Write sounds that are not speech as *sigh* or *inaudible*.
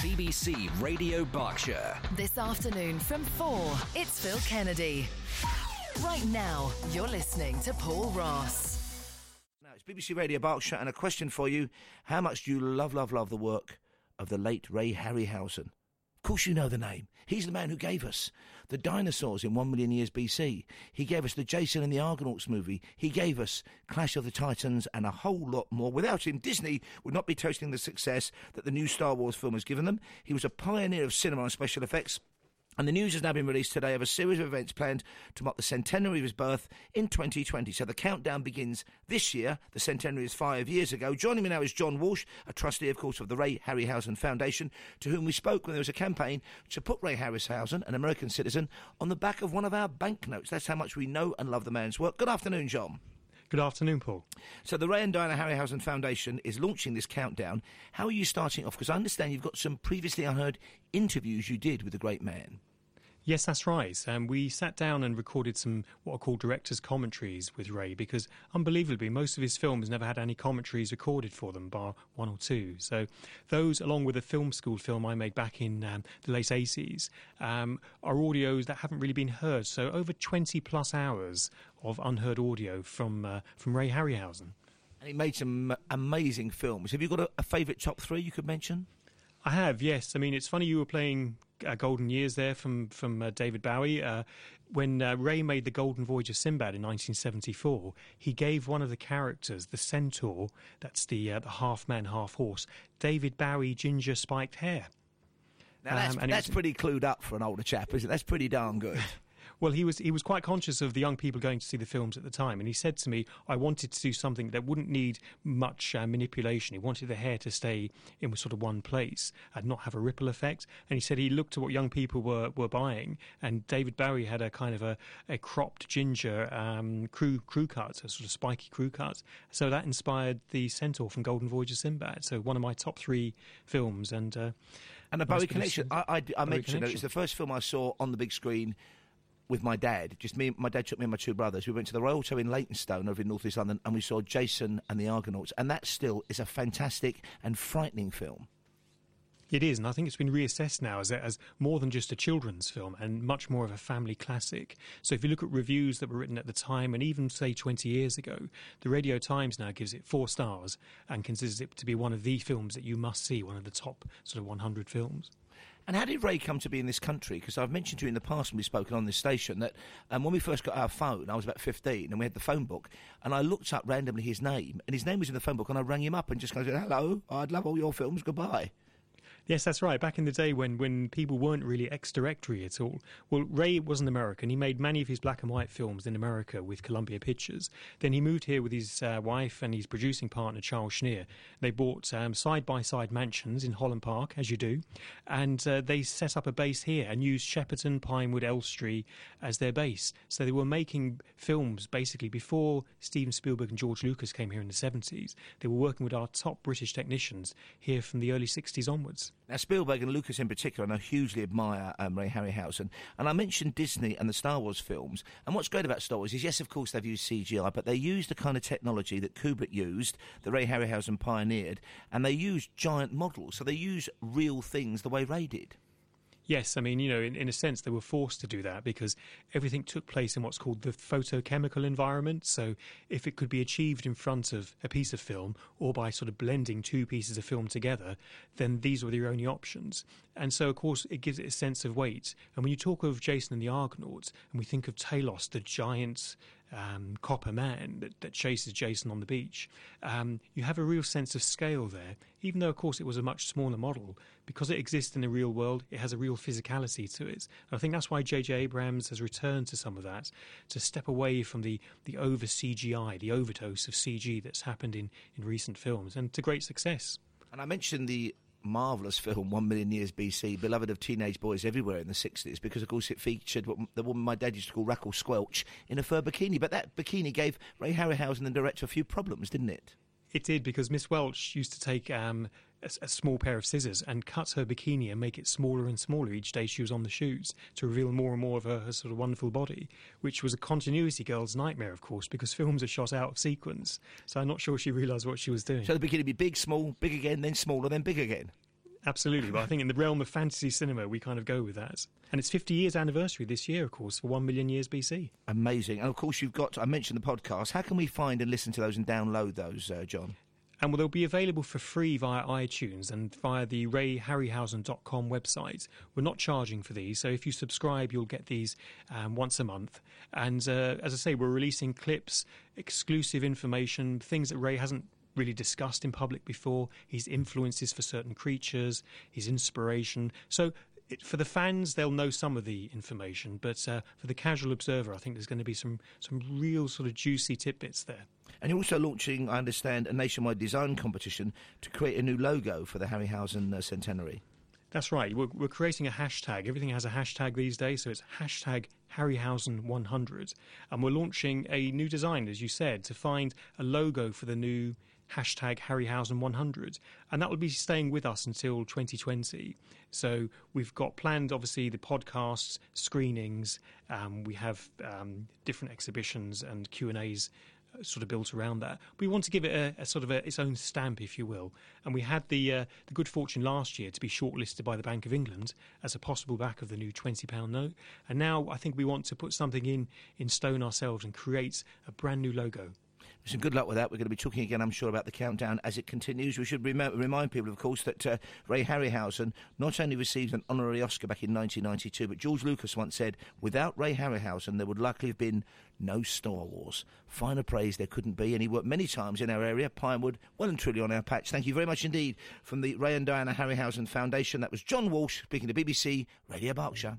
BBC Radio Berkshire. This afternoon from 4, it's Phil Kennedy. Right now, you're listening to Paul Ross. Now, it's BBC Radio Berkshire, and a question for you. How much do you love, love, love the work of the late Ray Harryhausen? Of course, you know the name. He's the man who gave us the dinosaurs in one million years BC. He gave us the Jason and the Argonauts movie. He gave us Clash of the Titans and a whole lot more. Without him, Disney would not be toasting the success that the new Star Wars film has given them. He was a pioneer of cinema and special effects. And the news has now been released today of a series of events planned to mark the centenary of his birth in 2020. So the countdown begins this year. The centenary is five years ago. Joining me now is John Walsh, a trustee, of course, of the Ray Harryhausen Foundation, to whom we spoke when there was a campaign to put Ray Harryhausen, an American citizen, on the back of one of our banknotes. That's how much we know and love the man's work. Good afternoon, John. Good afternoon, Paul. So the Ray and Diana Harryhausen Foundation is launching this countdown. How are you starting off? Because I understand you've got some previously unheard interviews you did with the great man. Yes, that's right. Um, we sat down and recorded some what are called director's commentaries with Ray because, unbelievably, most of his films never had any commentaries recorded for them, bar one or two. So, those, along with a film school film I made back in um, the late 80s, um, are audios that haven't really been heard. So, over 20 plus hours of unheard audio from uh, from Ray Harryhausen. And he made some amazing films. Have you got a, a favourite top three you could mention? I have, yes. I mean, it's funny you were playing uh, Golden Years there from from uh, David Bowie. Uh, when uh, Ray made the Golden Voyage of Sinbad in 1974, he gave one of the characters, the centaur, that's the uh, the half man, half horse, David Bowie ginger spiked hair. Now that's, um, that's pretty clued up for an older chap, isn't it? That's pretty darn good. *laughs* Well, he was he was quite conscious of the young people going to see the films at the time, and he said to me, "I wanted to do something that wouldn't need much uh, manipulation. He wanted the hair to stay in sort of one place and not have a ripple effect." And he said he looked at what young people were, were buying, and David Bowie had a kind of a, a cropped ginger um, crew crew cut, a sort of spiky crew cut. So that inspired the Centaur from Golden Voyage of Sinbad. So one of my top three films, and uh, and the Bowie connection. I, I, I mentioned it. It's the first film I saw on the big screen with my dad. Just me, my dad took me and my two brothers. We went to the Royal Hotel in Leytonstone over in North East London, and we saw Jason and the Argonauts. And that still is a fantastic and frightening film. It is, and I think it's been reassessed now as, as more than just a children's film and much more of a family classic. So if you look at reviews that were written at the time and even say 20 years ago, the Radio Times now gives it four stars and considers it to be one of the films that you must see, one of the top sort of 100 films. And how did Ray come to be in this country? Because I've mentioned to you in the past when we've spoken on this station that um, when we first got our phone, I was about 15 and we had the phone book, and I looked up randomly his name, and his name was in the phone book, and I rang him up and just goes, hello, I'd love all your films, goodbye. Yes, that's right. Back in the day when, when people weren't really ex directory at all. Well, Ray was an American. He made many of his black and white films in America with Columbia Pictures. Then he moved here with his uh, wife and his producing partner, Charles Schneer. They bought side by side mansions in Holland Park, as you do, and uh, they set up a base here and used Shepperton, Pinewood, Elstree as their base. So they were making films basically before Steven Spielberg and George Lucas came here in the 70s. They were working with our top British technicians here from the early 60s onwards. Now, Spielberg and Lucas in particular, I know hugely admire um, Ray Harryhausen. And I mentioned Disney and the Star Wars films. And what's great about Star Wars is, yes, of course, they've used CGI, but they used the kind of technology that Kubrick used, that Ray Harryhausen pioneered, and they used giant models. So they use real things the way Ray did. Yes, I mean, you know, in, in a sense, they were forced to do that because everything took place in what's called the photochemical environment. So, if it could be achieved in front of a piece of film or by sort of blending two pieces of film together, then these were the only options. And so, of course, it gives it a sense of weight. And when you talk of Jason and the Argonauts, and we think of Talos, the giant um, copper man that, that, chases Jason on the beach, um, you have a real sense of scale there. Even though, of course, it was a much smaller model, because it exists in the real world, it has a real physicality to it. And I think that's why J.J. Abrams has returned to some of that, to step away from the, the over CGI, the overdose of CG that's happened in, in recent films, and to great success. And I mentioned the marvellous film, One Million Years BC, beloved of teenage boys everywhere in the 60s, because of course it featured what the woman my dad used to call Raquel Squelch in a fur bikini. But that bikini gave Ray Harryhausen, the director, a few problems, didn't it? It did because Miss Welch used to take um, a, a, small pair of scissors and cut her bikini and make it smaller and smaller each day she was on the shoots to reveal more and more of her, her sort of wonderful body, which was a continuity girl's nightmare, of course, because films are shot out of sequence. So I'm not sure she realised what she was doing. So the bikini would be big, small, big again, then smaller, then big again. Absolutely. But I think in the realm of fantasy cinema, we kind of go with that. And it's 50 years anniversary this year, of course, for 1 million years BC. Amazing. And of course, you've got, I mentioned the podcast. How can we find and listen to those and download those, uh, John? And well, they'll be available for free via iTunes and via the rayharryhausen.com website. We're not charging for these, so if you subscribe, you'll get these um, once a month. And uh, as I say, we're releasing clips, exclusive information, things that Ray hasn't really discussed in public before, his influences for certain creatures, his inspiration. So it, for the fans, they'll know some of the information, but uh, for the casual observer, I think there's going to be some some real sort of juicy tidbits there. And you're also launching, I understand, a nationwide design competition to create a new logo for the Harryhausen uh, centenary. That's right. We're, we're, creating a hashtag. Everything has a hashtag these days, so it's hashtag Harryhausen100. And we're launching a new design, as you said, to find a logo for the new hashtag Harryhausen100. And that will be staying with us until 2020. So we've got planned, obviously, the podcasts, screenings. Um, we have um, different exhibitions and Q&As uh, sort of built around that. We want to give it a, a sort of a, its own stamp, if you will. And we had the uh, the good fortune last year to be shortlisted by the Bank of England as a possible back of the new twenty pound note. And now I think we want to put something in in stone ourselves and create a brand new logo. Listen, good luck with that. We're going to be talking again, I'm sure, about the countdown as it continues. We should rem- remind people, of course, that uh, Ray Harryhausen not only received an honorary Oscar back in 1992, but George Lucas once said, without Ray Harryhausen, there would likely have been no Star Wars. Finer praise there couldn't be, and he worked many times in our area, Pinewood, well and truly on our patch. Thank you very much indeed from the Ray and Diana Harryhausen Foundation. That was John Walsh speaking to BBC Radio Berkshire.